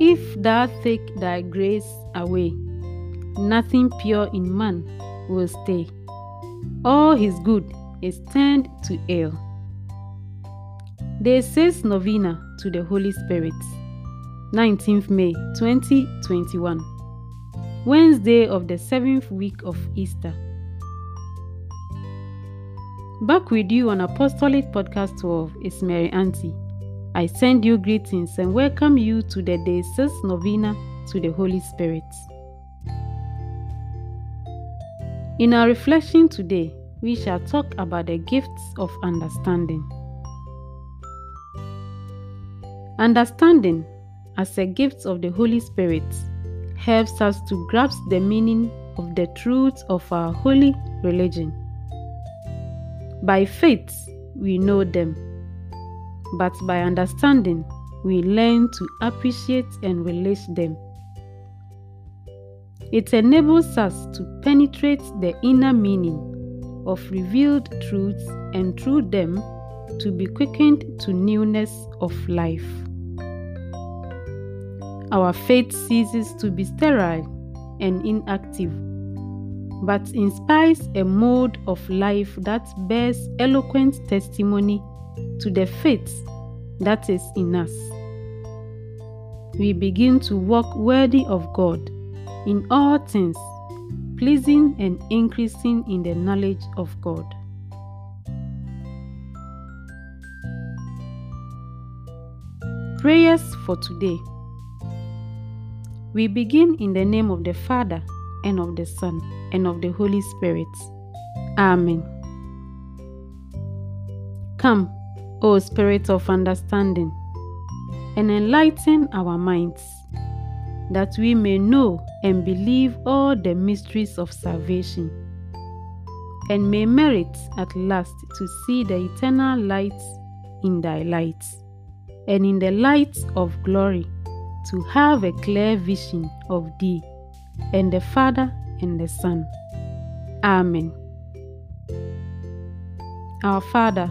If thou take thy grace away, nothing pure in man will stay. All his good is turned to ill. Day 6 Novena to the Holy Spirit, 19th May 2021, Wednesday of the seventh week of Easter. Back with you on Apostolic Podcast 12 is Mary Auntie. I send you greetings and welcome you to the Day 6 Novena to the Holy Spirit. In our reflection today, we shall talk about the gifts of understanding. Understanding, as a gift of the Holy Spirit, helps us to grasp the meaning of the truths of our holy religion. By faith, we know them, but by understanding, we learn to appreciate and relish them. It enables us to penetrate the inner meaning of revealed truths and through them to be quickened to newness of life. Our faith ceases to be sterile and inactive, but inspires a mode of life that bears eloquent testimony to the faith that is in us. We begin to walk worthy of God in all things, pleasing and increasing in the knowledge of God. Prayers for today. We begin in the name of the Father, and of the Son, and of the Holy Spirit. Amen. Come, O Spirit of understanding, and enlighten our minds, that we may know and believe all the mysteries of salvation, and may merit at last to see the eternal light in thy light, and in the light of glory to have a clear vision of thee, and the Father and the Son. Amen. Our Father,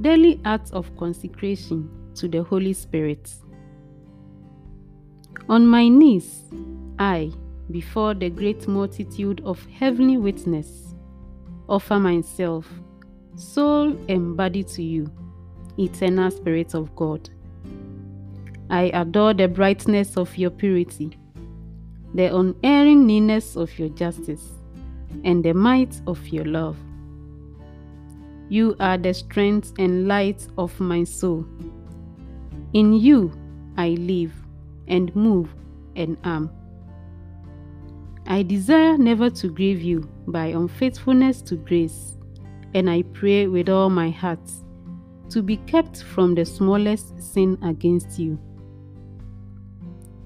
Daily acts of consecration to the Holy Spirit. On my knees, I, before the great multitude of heavenly witness, offer myself, soul and body to you, eternal Spirit of God. I adore the brightness of your purity, the unerring nearness of your justice, and the might of your love. You are the strength and light of my soul. In you I live and move and am. I desire never to grieve you by unfaithfulness to grace, and I pray with all my heart to be kept from the smallest sin against you.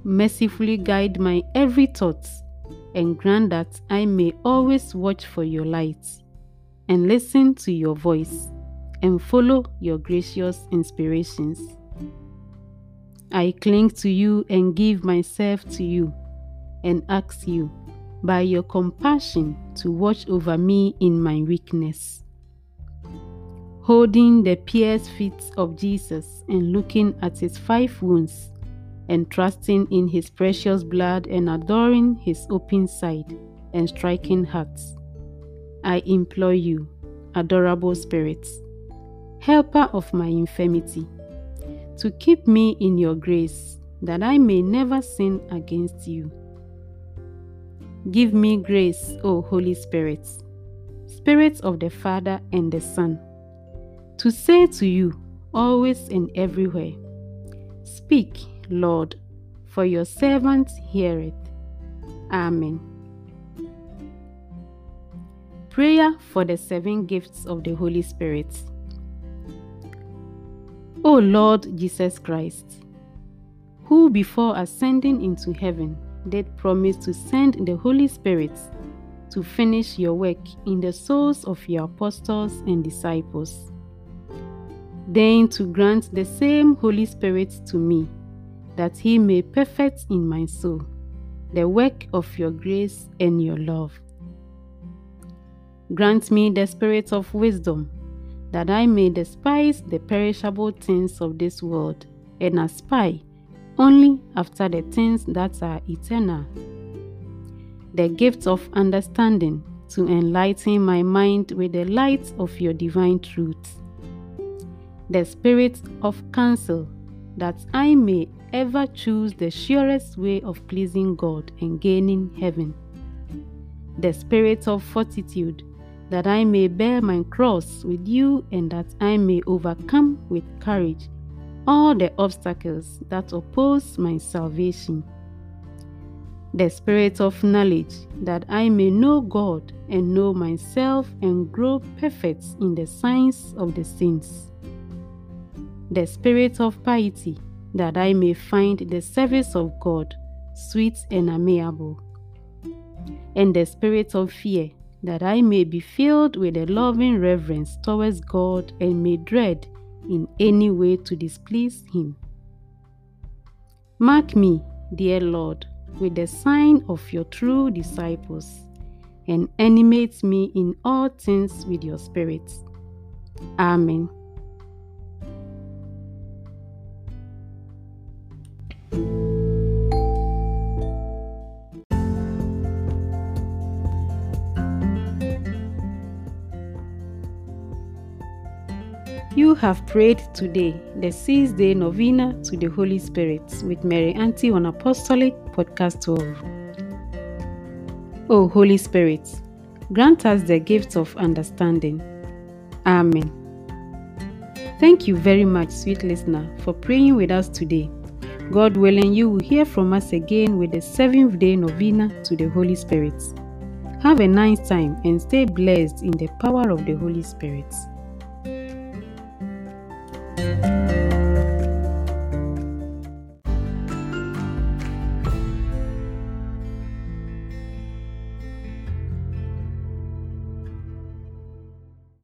Mercifully guide my every thought and grant that I may always watch for your light and listen to your voice and follow your gracious inspirations. I cling to you and give myself to you and ask you by your compassion to watch over me in my weakness. Holding the pierced feet of Jesus and looking at his five wounds and trusting in his precious blood and adoring his open side and striking hearts. I implore you, adorable spirits, helper of my infirmity, to keep me in your grace, that I may never sin against you. Give me grace, O Holy Spirit, Spirit of the Father and the Son, to say to you always and everywhere, Speak, Lord, for your servant heareth. Amen. Prayer for the seven gifts of the Holy Spirit. O Lord Jesus Christ, who before ascending into heaven did promise to send the Holy Spirit to finish your work in the souls of your apostles and disciples, then to grant the same Holy Spirit to me, that he may perfect in my soul the work of your grace and your love. Grant me the spirit of wisdom, that I may despise the perishable things of this world and aspire only after the things that are eternal. The gift of understanding to enlighten my mind with the light of your divine truth. The spirit of counsel, that I may ever choose the surest way of pleasing God and gaining heaven. The spirit of fortitude, that I may bear my cross with you and that I may overcome with courage all the obstacles that oppose my salvation. The spirit of knowledge, that I may know God and know myself and grow perfect in the science of the saints. The spirit of piety, that I may find the service of God sweet and amiable. And the spirit of fear, that I may be filled with a loving reverence towards God and may dread in any way to displease Him. Mark me, dear Lord, with the sign of your true disciples, and animate me in all things with your Spirit. Amen. You have prayed today the sixth day novena to the Holy Spirit with Mary Auntie on Apostolic Podcast 12. O Holy Spirit, grant us the gift of understanding. Amen. Thank you very much, sweet listener, for praying with us today. God willing, you will hear from us again with the seventh day novena to the Holy Spirit. Have a nice time and stay blessed in the power of the Holy Spirit. Bye.